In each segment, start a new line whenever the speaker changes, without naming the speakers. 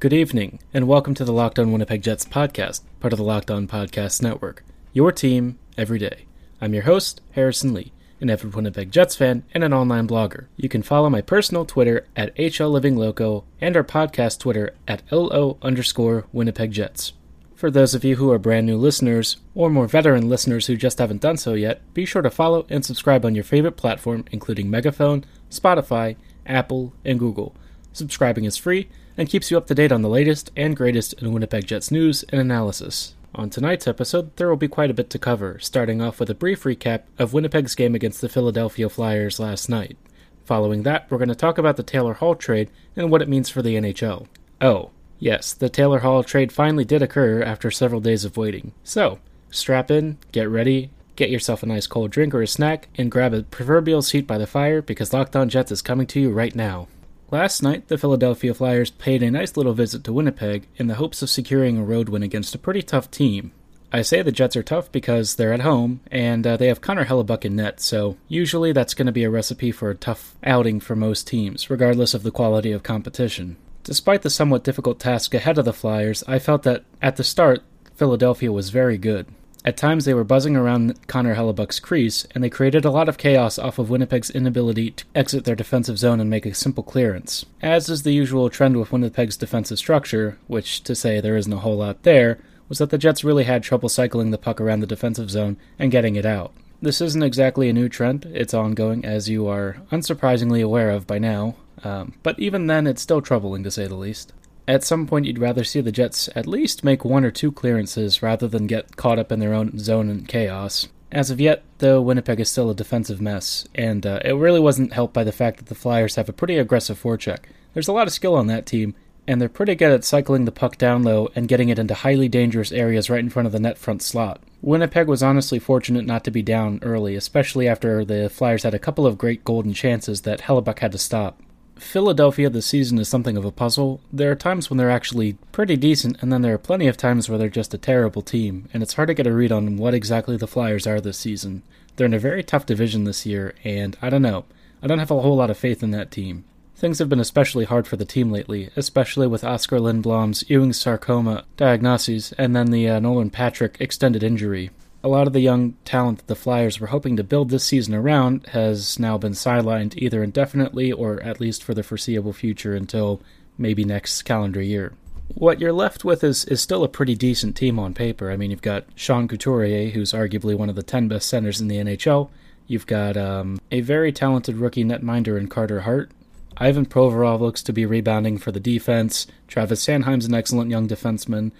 Good evening, and welcome to the Locked On Winnipeg Jets podcast, part of the Locked On Podcast Network. Your team, every day. I'm your host, Harrison Lee, an avid Winnipeg Jets fan and an online blogger. You can follow my personal Twitter at HLLivingLoco and our podcast Twitter at LO underscore Winnipeg Jets. For those of you who are brand new listeners, or more veteran listeners who just haven't done so yet, be sure to follow and subscribe on your favorite platform, including Megaphone, Spotify, Apple, and Google. Subscribing is free and keeps you up to date on the latest and greatest in Winnipeg Jets news and analysis. On tonight's episode, there will be quite a bit to cover, starting off with a brief recap of Winnipeg's game against the Philadelphia Flyers last night. Following that, we're going to talk about the Taylor Hall trade and what it means for the NHL. Oh, yes, the Taylor Hall trade finally did occur after several days of waiting. So, strap in, get ready, get yourself a nice cold drink or a snack, and grab a proverbial seat by the fire because Locked On Jets is coming to you right now. Last night, the Philadelphia Flyers paid a nice little visit to Winnipeg in the hopes of securing a road win against a pretty tough team. I say the Jets are tough because they're at home and uh, they have Connor Hellebuyck in net, so usually that's going to be a recipe for a tough outing for most teams, regardless of the quality of competition. Despite the somewhat difficult task ahead of the Flyers, I felt that at the start, Philadelphia was very good. At times, they were buzzing around Connor Hellebuyck's crease, and they created a lot of chaos off of Winnipeg's inability to exit their defensive zone and make a simple clearance. As is the usual trend with Winnipeg's defensive structure, which, to say there isn't a whole lot there, was that the Jets really had trouble cycling the puck around the defensive zone and getting it out. This isn't exactly a new trend, it's ongoing, as you are unsurprisingly aware of by now, um, but even then, it's still troubling to say the least. At some point, you'd rather see the Jets at least make one or two clearances rather than get caught up in their own zone and chaos. As of yet, though, Winnipeg is still a defensive mess, and uh, it really wasn't helped by the fact that the Flyers have a pretty aggressive forecheck. There's a lot of skill on that team, and they're pretty good at cycling the puck down low and getting it into highly dangerous areas right in front of the net front slot. Winnipeg was honestly fortunate not to be down early, especially after the Flyers had a couple of great golden chances that Hellebuyck had to stop. Philadelphia this season is something of a puzzle. There are times when they're actually pretty decent, and then there are plenty of times where they're just a terrible team, and it's hard to get a read on what exactly the Flyers are this season. They're in a very tough division this year, and I don't know. I don't have a whole lot of faith in that team. Things have been especially hard for the team lately, especially with Oskar Lindblom's Ewing sarcoma diagnosis and then the uh, Nolan Patrick extended injury a lot of the young talent that the Flyers were hoping to build this season around has now been sidelined either indefinitely or at least for the foreseeable future until maybe next calendar year. What you're left with is, is still a pretty decent team on paper. I mean, you've got Sean Couturier, who's arguably one of the 10 best centers in the NHL. You've got um, a very talented rookie netminder in Carter Hart. Ivan Provorov looks to be rebounding for the defense. Travis Sanheim's an excellent young defenseman.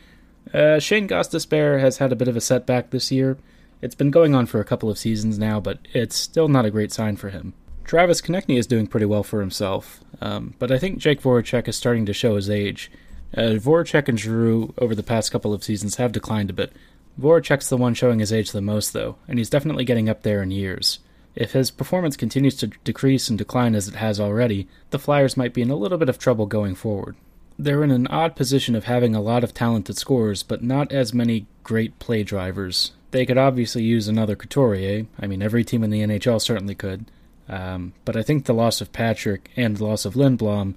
Uh, Shane Gostisbehere has had a bit of a setback this year. It's been going on for a couple of seasons now, but it's still not a great sign for him. Travis Konecny is doing pretty well for himself, um, but I think Jake Voracek is starting to show his age. Uh, Voracek and Giroux over the past couple of seasons have declined a bit. Voracek's the one showing his age the most, though, and he's definitely getting up there in years. If his performance continues to decrease and decline as it has already, the Flyers might be in a little bit of trouble going forward they're in an odd position of having a lot of talented scorers, but not as many great play drivers. They could obviously use another Couturier. I mean, every team in the NHL certainly could. Um, but I think the loss of Patrick and the loss of Lindblom,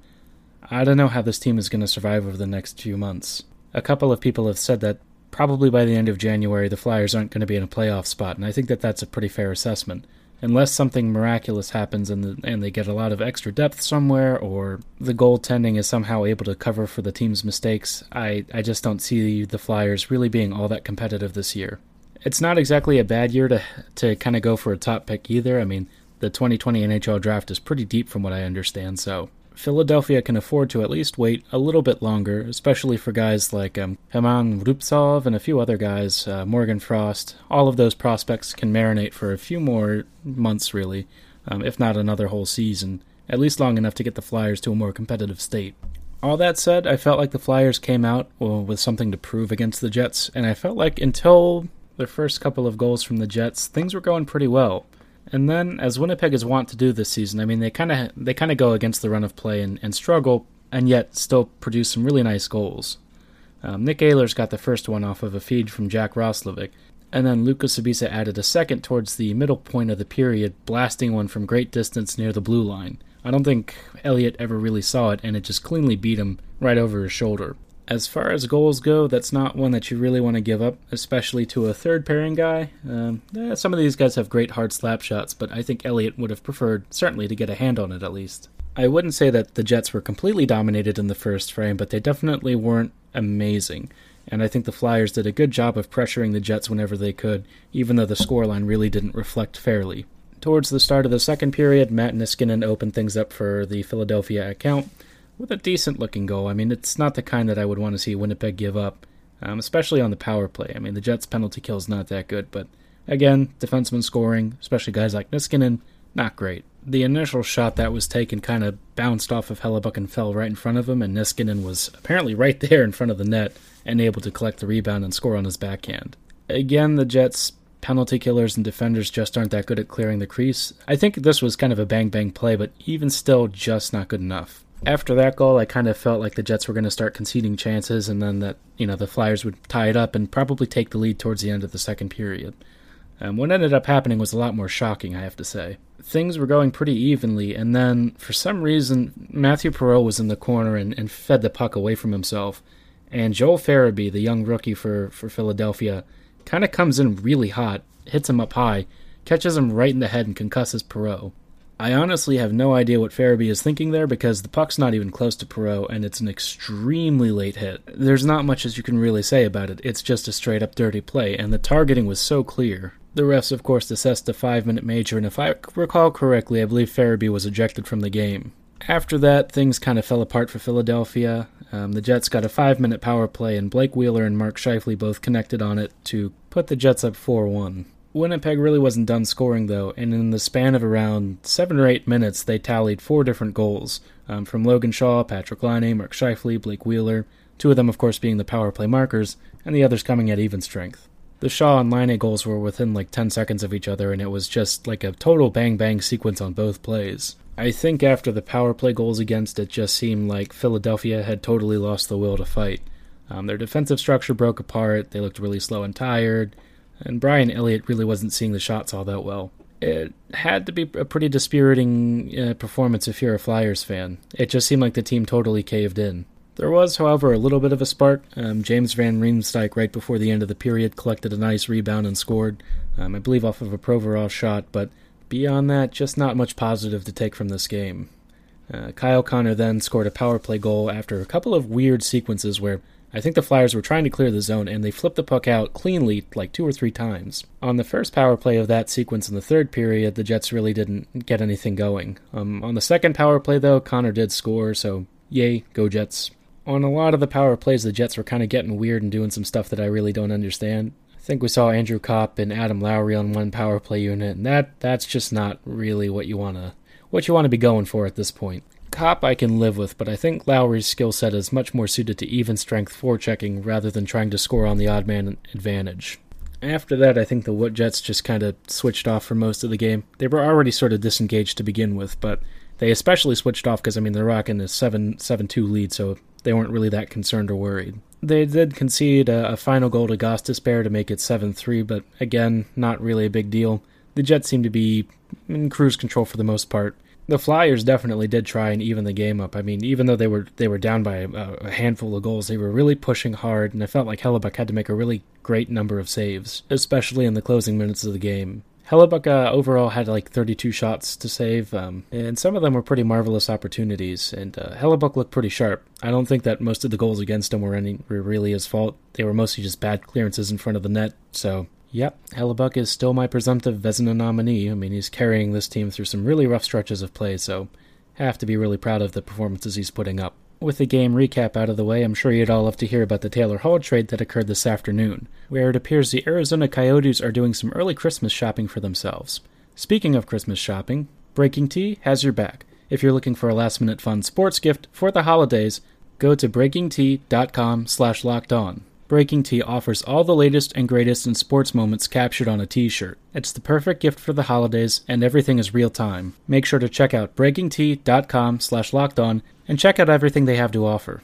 I don't know how this team is going to survive over the next few months. A couple of people have said that probably by the end of January the Flyers aren't going to be in a playoff spot, and I think that that's a pretty fair assessment unless something miraculous happens and the, and they get a lot of extra depth somewhere, or the goaltending is somehow able to cover for the team's mistakes, I, I just don't see the Flyers really being all that competitive this year. It's not exactly a bad year to to kind of go for a top pick either. I mean, the 2020 NHL draft is pretty deep from what I understand, so Philadelphia can afford to at least wait a little bit longer, especially for guys like um, German Rubtsov and a few other guys, uh, Morgan Frost. All of those prospects can marinate for a few more months, really, um, if not another whole season, at least long enough to get the Flyers to a more competitive state. All that said, I felt like the Flyers came out well, with something to prove against the Jets, and I felt like until the first couple of goals from the Jets, things were going pretty well. And then, as Winnipeg is wont to do this season, I mean, they kind of they kind of go against the run of play and, and struggle, and yet still produce some really nice goals. Um, Nick Ehlers got the first one off of a feed from Jack Roslovic, and then Lukas Sbisa added a second towards the middle point of the period, blasting one from great distance near the blue line. I don't think Elliott ever really saw it, and it just cleanly beat him right over his shoulder. As far as goals go, that's not one that you really want to give up, especially to a third pairing guy. Um, eh, some of these guys have great hard slap shots, but I think Elliott would have preferred, certainly, to get a hand on it at least. I wouldn't say that the Jets were completely dominated in the first frame, but they definitely weren't amazing. And I think the Flyers did a good job of pressuring the Jets whenever they could, even though the scoreline really didn't reflect fairly. Towards the start of the second period, Matt Niskanen opened things up for the Philadelphia account with a decent looking goal. I mean, it's not the kind that I would want to see Winnipeg give up, um, especially on the power play. I mean, the Jets' penalty kill is not that good, but again, defensemen scoring, especially guys like Niskanen, not great. The initial shot that was taken kind of bounced off of Hellebuyck and fell right in front of him, and Niskanen was apparently right there in front of the net and able to collect the rebound and score on his backhand. Again, the Jets' penalty killers and defenders just aren't that good at clearing the crease. I think this was kind of a bang bang play, but even still, just not good enough after that goal, I kind of felt like the Jets were going to start conceding chances, and then that you know the Flyers would tie it up and probably take the lead towards the end of the second period. Um, what ended up happening was a lot more shocking, I have to say. Things were going pretty evenly, and then for some reason, Mathieu Perreault was in the corner and, and fed the puck away from himself, and Joel Farabee, the young rookie for for Philadelphia, kind of comes in really hot, hits him up high, catches him right in the head, and concusses Perreault. I honestly have no idea what Farabee is thinking there because the puck's not even close to Perreault and it's an extremely late hit. There's not much as you can really say about it. It's just a straight up dirty play, and the targeting was so clear. The refs, of course, assessed a five minute major, and if I recall correctly, I believe Farabee was ejected from the game. After that, things kind of fell apart for Philadelphia. Um, the Jets got a five minute power play, and Blake Wheeler and Mark Scheifele both connected on it to put the Jets up 4 1. Winnipeg really wasn't done scoring, though, and in the span of around seven or eight minutes, they tallied four different goals um, from Logan Shaw, Patrik Laine, Mark Scheifele, Blake Wheeler, two of them, of course, being the power play markers, and the others coming at even strength. The Shaw and Laine goals were within like 10 seconds of each other, and it was just like a total bang bang sequence on both plays. I think after the power play goals against, it just seemed like Philadelphia had totally lost the will to fight. Um, their defensive structure broke apart, they looked really slow and tired and Brian Elliott really wasn't seeing the shots all that well. It had to be a pretty dispiriting uh, performance if you're a Flyers fan. It just seemed like the team totally caved in. There was, however, a little bit of a spark. Um, James Van Riemsdyk, right before the end of the period, collected a nice rebound and scored, um, I believe off of a Provorov shot, but beyond that, just not much positive to take from this game. Uh, Kyle Connor then scored a power play goal after a couple of weird sequences where I think the Flyers were trying to clear the zone and they flipped the puck out cleanly like two or three times. On the first power play of that sequence in the third period, the Jets really didn't get anything going. Um, on the second power play, though, Connor did score, so yay, go Jets. On a lot of the power plays, the Jets were kind of getting weird and doing some stuff that I really don't understand. I think we saw Andrew Copp and Adam Lowry on one power play unit, and that that's just not really what you wanna what you want to be going for at this point. Copp I can live with, but I think Lowry's skill set is much more suited to even strength forechecking rather than trying to score on the odd man advantage. After that, I think the Wood Jets just kind of switched off for most of the game. They were already sort of disengaged to begin with, but they especially switched off because I mean they're rocking a 7 7 2 lead, so they weren't really that concerned or worried. They did concede a, a final goal to Gostisbehere to make it 7 3, but again, not really a big deal. The Jets seem to be in cruise control for the most part the Flyers definitely did try and even the game up. I mean, even though they were they were down by a, a, handful of goals, they were really pushing hard, and I felt like Hellebuyck had to make a really great number of saves, especially in the closing minutes of the game. Hellebuyck uh, overall had like 32 shots to save, um, and some of them were pretty marvelous opportunities. And uh, Hellebuyck looked pretty sharp. I don't think that most of the goals against him were any were really his fault. They were mostly just bad clearances in front of the net. So Yep, Hellebuyck is still my presumptive Vezina nominee. I mean, he's carrying this team through some really rough stretches of play, so have to be really proud of the performances he's putting up. With the game recap out of the way, I'm sure you'd all love to hear about the Taylor Hall trade that occurred this afternoon, where it appears the Arizona Coyotes are doing some early Christmas shopping for themselves. Speaking of Christmas shopping, BreakingT has your back. If you're looking for a last-minute fun sports gift for the holidays, go to breakingt.com slash locked on. BreakingT offers all the latest and greatest in sports moments captured on a t shirt. It's the perfect gift for the holidays, and everything is real time. Make sure to check out breakingt.com slash locked on and check out everything they have to offer.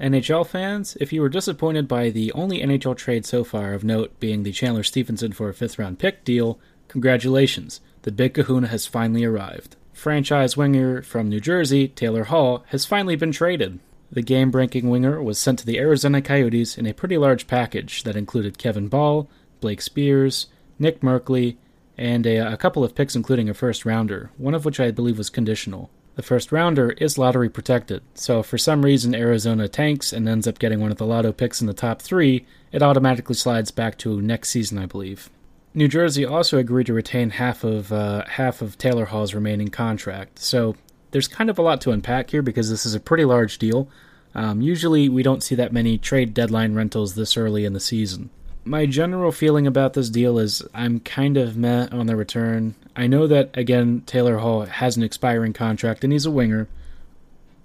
NHL fans, if you were disappointed by the only NHL trade so far of note being the Chandler Stephenson for a fifth round pick deal, congratulations. The the big kahuna has finally arrived. Franchise winger from New Jersey, Taylor Hall, has finally been traded. The game breaking winger was sent to the Arizona Coyotes in a pretty large package that included Kevin Bahl, Blake Speers, Nick Merkley, and a, a, couple of picks, including a first rounder, one of which I believe was conditional. The first rounder is lottery protected, so if for some reason Arizona tanks and ends up getting one of the lotto picks in the top three, it automatically slides back to next season, I believe. New Jersey also agreed to retain half of uh, half of Taylor Hall's remaining contract, so there's kind of a lot to unpack here because this is a pretty large deal. Um, usually, we don't see that many trade deadline rentals this early in the season. My general feeling about this deal is I'm kind of meh on the return. I know that, again, Taylor Hall has an expiring contract and he's a winger,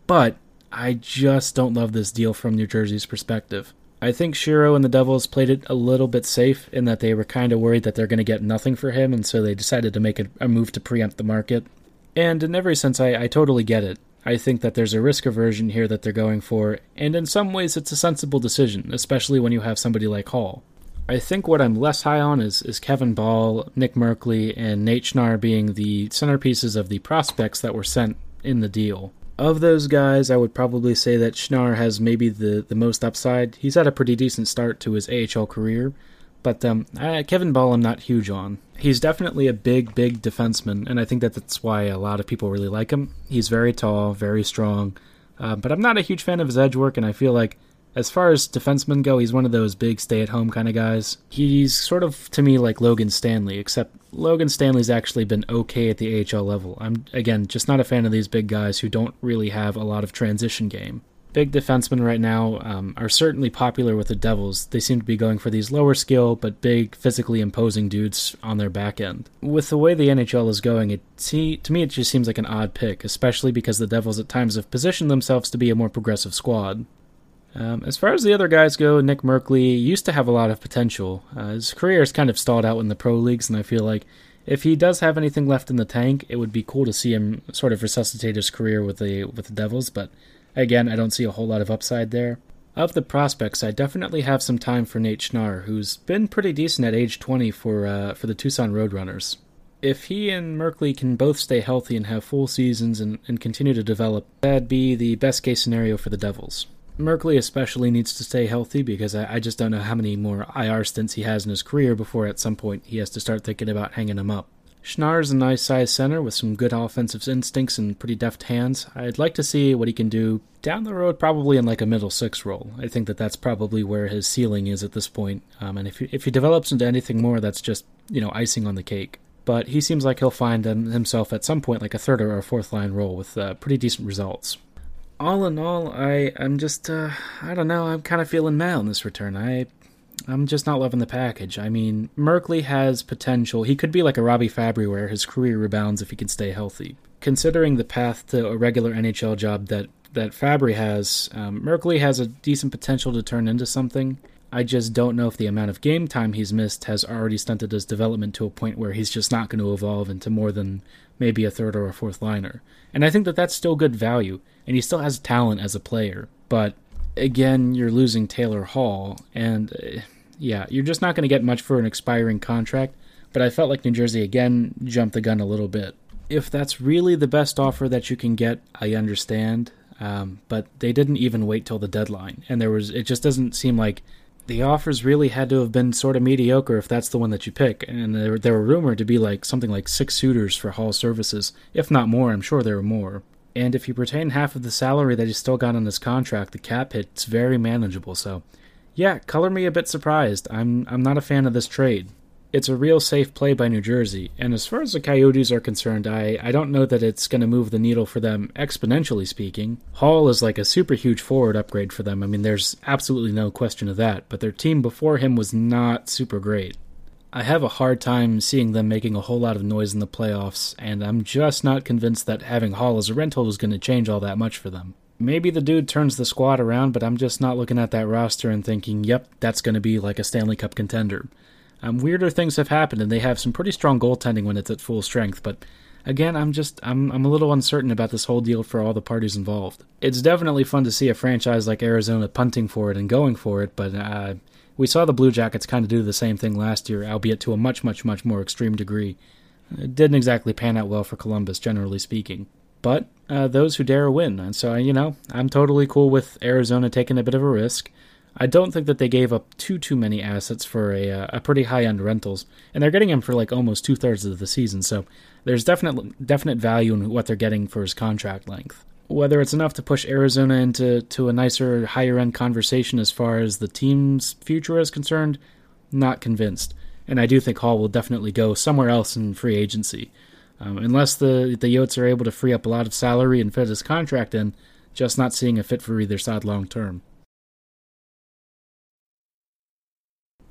but I just don't love this deal from New Jersey's perspective. I think Shero and the Devils played it a little bit safe in that they were kind of worried that they're going to get nothing for him, and so they decided to make a, a move to preempt the market. And in every sense, I, I totally get it. I think that there's a risk aversion here that they're going for, and in some ways it's a sensible decision, especially when you have somebody like Hall. I think what I'm less high on is, is Kevin Bahl, Nick Merkley, and Nate Schnarr being the centerpieces of the prospects that were sent in the deal. Of those guys, I would probably say that Schnarr has maybe the, the most upside. He's had a pretty decent start to his AHL career, but um, uh, Kevin Bahl, I'm not huge on. He's definitely a big, big defenseman, and I think that that's why a lot of people really like him. He's very tall, very strong, uh, but I'm not a huge fan of his edge work, and I feel like as far as defensemen go, he's one of those big stay-at-home kind of guys. He's sort of to me like Logan Stanley, except Logan Stanley's actually been okay at the AHL level. I'm again just not a fan of these big guys who don't really have a lot of transition game big defensemen right now um, are certainly popular with the Devils. They seem to be going for these lower skill but big, physically imposing dudes on their back end. With the way the NHL is going, it see, to me it just seems like an odd pick, especially because the Devils at times have positioned themselves to be a more progressive squad. Um, as far as the other guys go, Nick Merkley used to have a lot of potential. Uh, his career has kind of stalled out in the pro leagues, and I feel like if he does have anything left in the tank, it would be cool to see him sort of resuscitate his career with the with the Devils. But Again, I don't see a whole lot of upside there. Of the prospects, I definitely have some time for Nate Schnarr, who's been pretty decent at age 20 for uh, for the Tucson Roadrunners. If he and Merkley can both stay healthy and have full seasons and, and continue to develop, that'd be the best case scenario for the Devils. Merkley especially needs to stay healthy because I, I just don't know how many more IR stints he has in his career before at some point he has to start thinking about hanging him up. Schnarr's a nice sized center with some good offensive instincts and pretty deft hands. I'd like to see what he can do down the road, probably in like a middle six role. I think that that's probably where his ceiling is at this point. Um, and if he, if he develops into anything more, that's just you know icing on the cake. But he seems like he'll find himself at some point like a third or a fourth line role with uh, pretty decent results. All in all, I I'm just uh, I don't know. I'm kind of feeling mad on this return. I I'm just not loving the package. I mean, Merkley has potential. He could be like a Robbie Fabbri where his career rebounds if he can stay healthy. Considering the path to a regular NHL job that, that Fabbri has, um, Merkley has a decent potential to turn into something. I just don't know if the amount of game time he's missed has already stunted his development to a point where he's just not going to evolve into more than maybe a third or a fourth liner. And I think that that's still good value, and he still has talent as a player. But again, you're losing Taylor Hall, and uh, yeah, you're just not going to get much for an expiring contract. But I felt like New Jersey again jumped the gun a little bit. If that's really the best offer that you can get, I understand. Um, but they didn't even wait till the deadline, and there was it just doesn't seem like the offers really had to have been sort of mediocre if that's the one that you pick. And there, there were rumored to be like something like six suitors for Hall services, if not more. I'm sure there were more. And if you retain half of the salary that he's still got on his contract, the cap hit's very manageable. So, yeah, color me a bit surprised. I'm I'm not a fan of this trade. It's a real safe play by New Jersey, and as far as the Coyotes are concerned, I, I don't know that it's going to move the needle for them exponentially speaking. Hall is like a super huge forward upgrade for them. I mean, there's absolutely no question of that, but their team before him was not super great. I have a hard time seeing them making a whole lot of noise in the playoffs, and I'm just not convinced that having Hall as a rental is going to change all that much for them. Maybe the dude turns the squad around, but I'm just not looking at that roster and thinking, yep, that's going to be like a Stanley Cup contender. Um, weirder things have happened, and they have some pretty strong goaltending when it's at full strength, but again, I'm just I'm I'm a little uncertain about this whole deal for all the parties involved. It's definitely fun to see a franchise like Arizona punting for it and going for it, but uh, we saw the Blue Jackets kind of do the same thing last year, albeit to a much, much, much more extreme degree. It didn't exactly pan out well for Columbus, generally speaking. But uh, those who dare win. And so, you know, I'm totally cool with Arizona taking a bit of a risk. I don't think that they gave up too too many assets for a uh, a pretty high end rentals, and they're getting him for like almost two thirds of the season. So there's definite definite value in what they're getting for his contract length. Whether it's enough to push Arizona into to a nicer higher end conversation as far as the team's future is concerned, not convinced. And I do think Hall will definitely go somewhere else in free agency. Um, unless the the Yotes are able to free up a lot of salary and fit his contract in, just not seeing a fit for either side long term.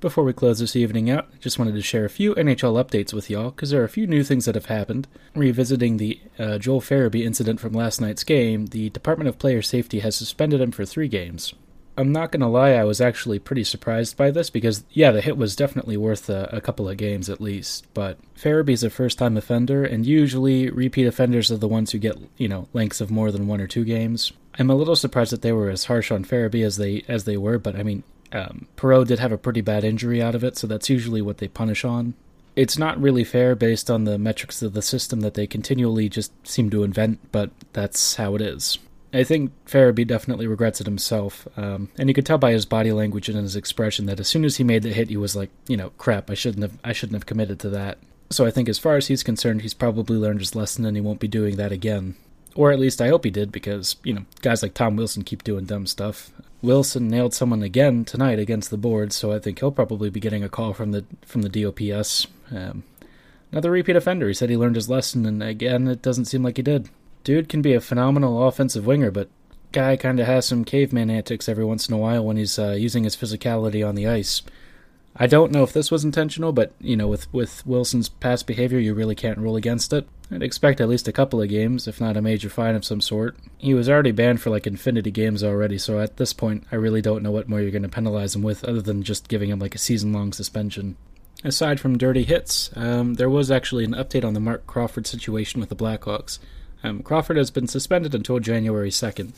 Before we close this evening out, just wanted to share a few NHL updates with y'all because there are a few new things that have happened. Revisiting the uh, Joel Farabee incident from last night's game, the Department of Player Safety has suspended him for three games. I'm not gonna lie, I was actually pretty surprised by this because, yeah, the hit was definitely worth a, a couple of games at least. But Farabee's a first time offender, and usually repeat offenders are the ones who get, you know, lengths of more than one or two games. I'm a little surprised that they were as harsh on Farabee as they as they were, but I mean, um, Perreault did have a pretty bad injury out of it, so that's usually what they punish on. It's not really fair based on the metrics of the system that they continually just seem to invent, but that's how it is. I think Farabee definitely regrets it himself, um, and you could tell by his body language and his expression that as soon as he made the hit, he was like, you know, crap, I shouldn't have, I shouldn't have committed to that. So I think, as far as he's concerned, he's probably learned his lesson, and he won't be doing that again. Or at least I hope he did, because you know, guys like Tom Wilson keep doing dumb stuff. Wilson nailed someone again tonight against the board, so I think he'll probably be getting a call from the from the DOPS. Um, another repeat offender. He said he learned his lesson, and again, it doesn't seem like he did. Dude can be a phenomenal offensive winger, but guy kind of has some caveman antics every once in a while when he's uh, using his physicality on the ice. I don't know if this was intentional, but you know, with with Wilson's past behavior, you really can't rule against it. I'd expect at least a couple of games, if not a major fine of some sort. He was already banned for like infinity games already, so at this point, I really don't know what more you're going to penalize him with, other than just giving him like a season-long suspension. Aside from dirty hits, um, there was actually an update on the Marc Crawford situation with the Blackhawks. Um, Crawford has been suspended until January 2nd,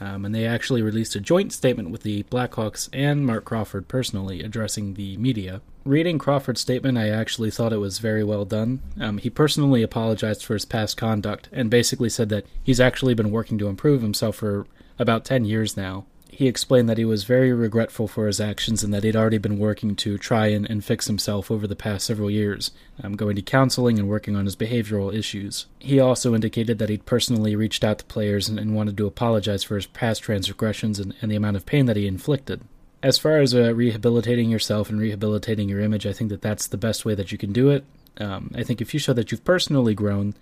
um, and they actually released a joint statement with the Blackhawks and Marc Crawford personally addressing the media. Reading Crawford's statement, I actually thought it was very well done. Um, he personally apologized for his past conduct and basically said that he's actually been working to improve himself for about 10 years now he explained that he was very regretful for his actions and that he'd already been working to try and, and fix himself over the past several years, um, going to counseling and working on his behavioral issues. He also indicated that he'd personally reached out to players and, and wanted to apologize for his past transgressions and, and, the amount of pain that he inflicted. As far as uh, rehabilitating yourself and rehabilitating your image, I think that that's the best way that you can do it. Um, I think if you show that you've personally grown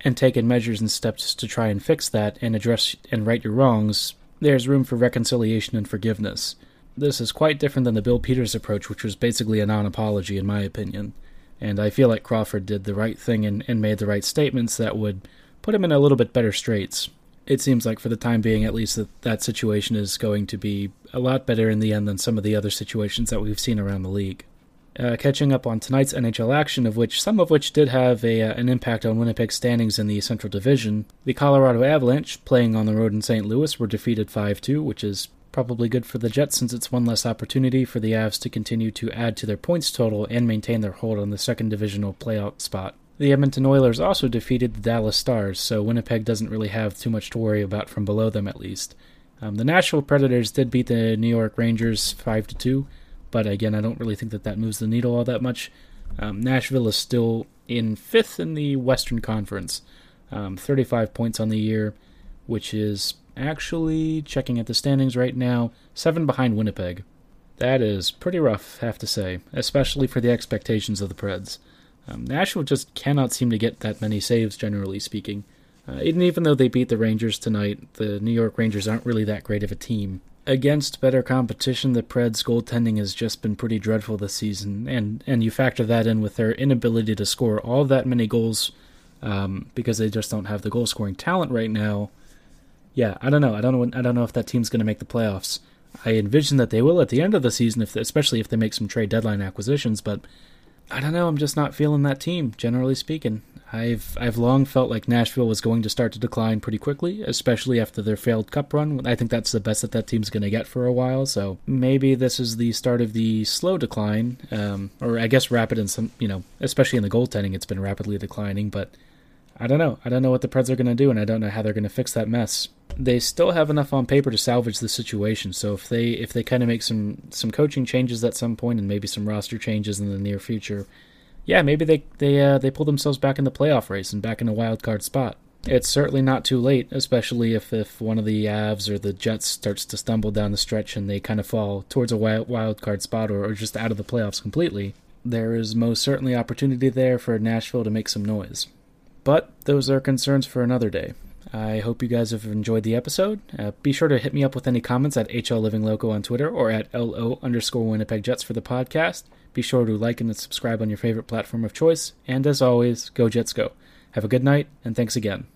and taken measures and steps to try and fix that and address and right your wrongs, there's room for reconciliation and forgiveness. This is quite different than the Bill Peters approach, which was basically a non apology, in my opinion. And I feel like Crawford did the right thing and, and made the right statements that would put him in a little bit better straits. It seems like, for the time being at least, that that situation is going to be a lot better in the end than some of the other situations that we've seen around the league. Uh, catching up on tonight's NHL action, of which some of which did have a, uh, an impact on Winnipeg's standings in the Central Division. The Colorado Avalanche, playing on the road in St. Louis, were defeated 5 2, which is probably good for the Jets since it's one less opportunity for the Avs to continue to add to their points total and maintain their hold on the second divisional playoff spot. The Edmonton Oilers also defeated the Dallas Stars, so Winnipeg doesn't really have too much to worry about from below them at least. Um, the Nashville Predators did beat the New York Rangers 5 2 but again, I don't really think that that moves the needle all that much. Um, Nashville is still in fifth in the Western Conference, um, 35 points on the year, which is actually checking at the standings right now, seven behind Winnipeg. That is pretty rough, have to say, especially for the expectations of the Preds. Um, Nashville just cannot seem to get that many saves, generally speaking. Uh, and even though they beat the Rangers tonight, the New York Rangers aren't really that great of a team against better competition, the Preds' goaltending has just been pretty dreadful this season, and and you factor that in with their inability to score all that many goals um, because they just don't have the goal scoring talent right now. Yeah, I don't know. I don't know. I don't know if that team's going to make the playoffs. I envision that they will at the end of the season, if especially if they make some trade deadline acquisitions. But I don't know. I'm just not feeling that team, generally speaking. I've I've long felt like Nashville was going to start to decline pretty quickly, especially after their failed cup run. I think that's the best that that team's going to get for a while. So maybe this is the start of the slow decline, um, or I guess rapid in some, you know, especially in the goaltending, it's been rapidly declining. But I don't know. I don't know what the Preds are going to do, and I don't know how they're going to fix that mess. They still have enough on paper to salvage the situation. So if they if they kind of make some some coaching changes at some point and maybe some roster changes in the near future yeah, maybe they they uh, they pull themselves back in the playoff race and back in a wild card spot. It's certainly not too late, especially if, if one of the Avs or the Jets starts to stumble down the stretch and they kind of fall towards a wild, wild card spot or, or just out of the playoffs completely. There is most certainly opportunity there for Nashville to make some noise. But those are concerns for another day. I hope you guys have enjoyed the episode. Uh, be sure to hit me up with any comments at HL Living Loco on Twitter or at LO underscore Winnipeg Jets for the podcast. Be sure to like and subscribe on your favorite platform of choice. And as always, go Jets go. Have a good night, and thanks again.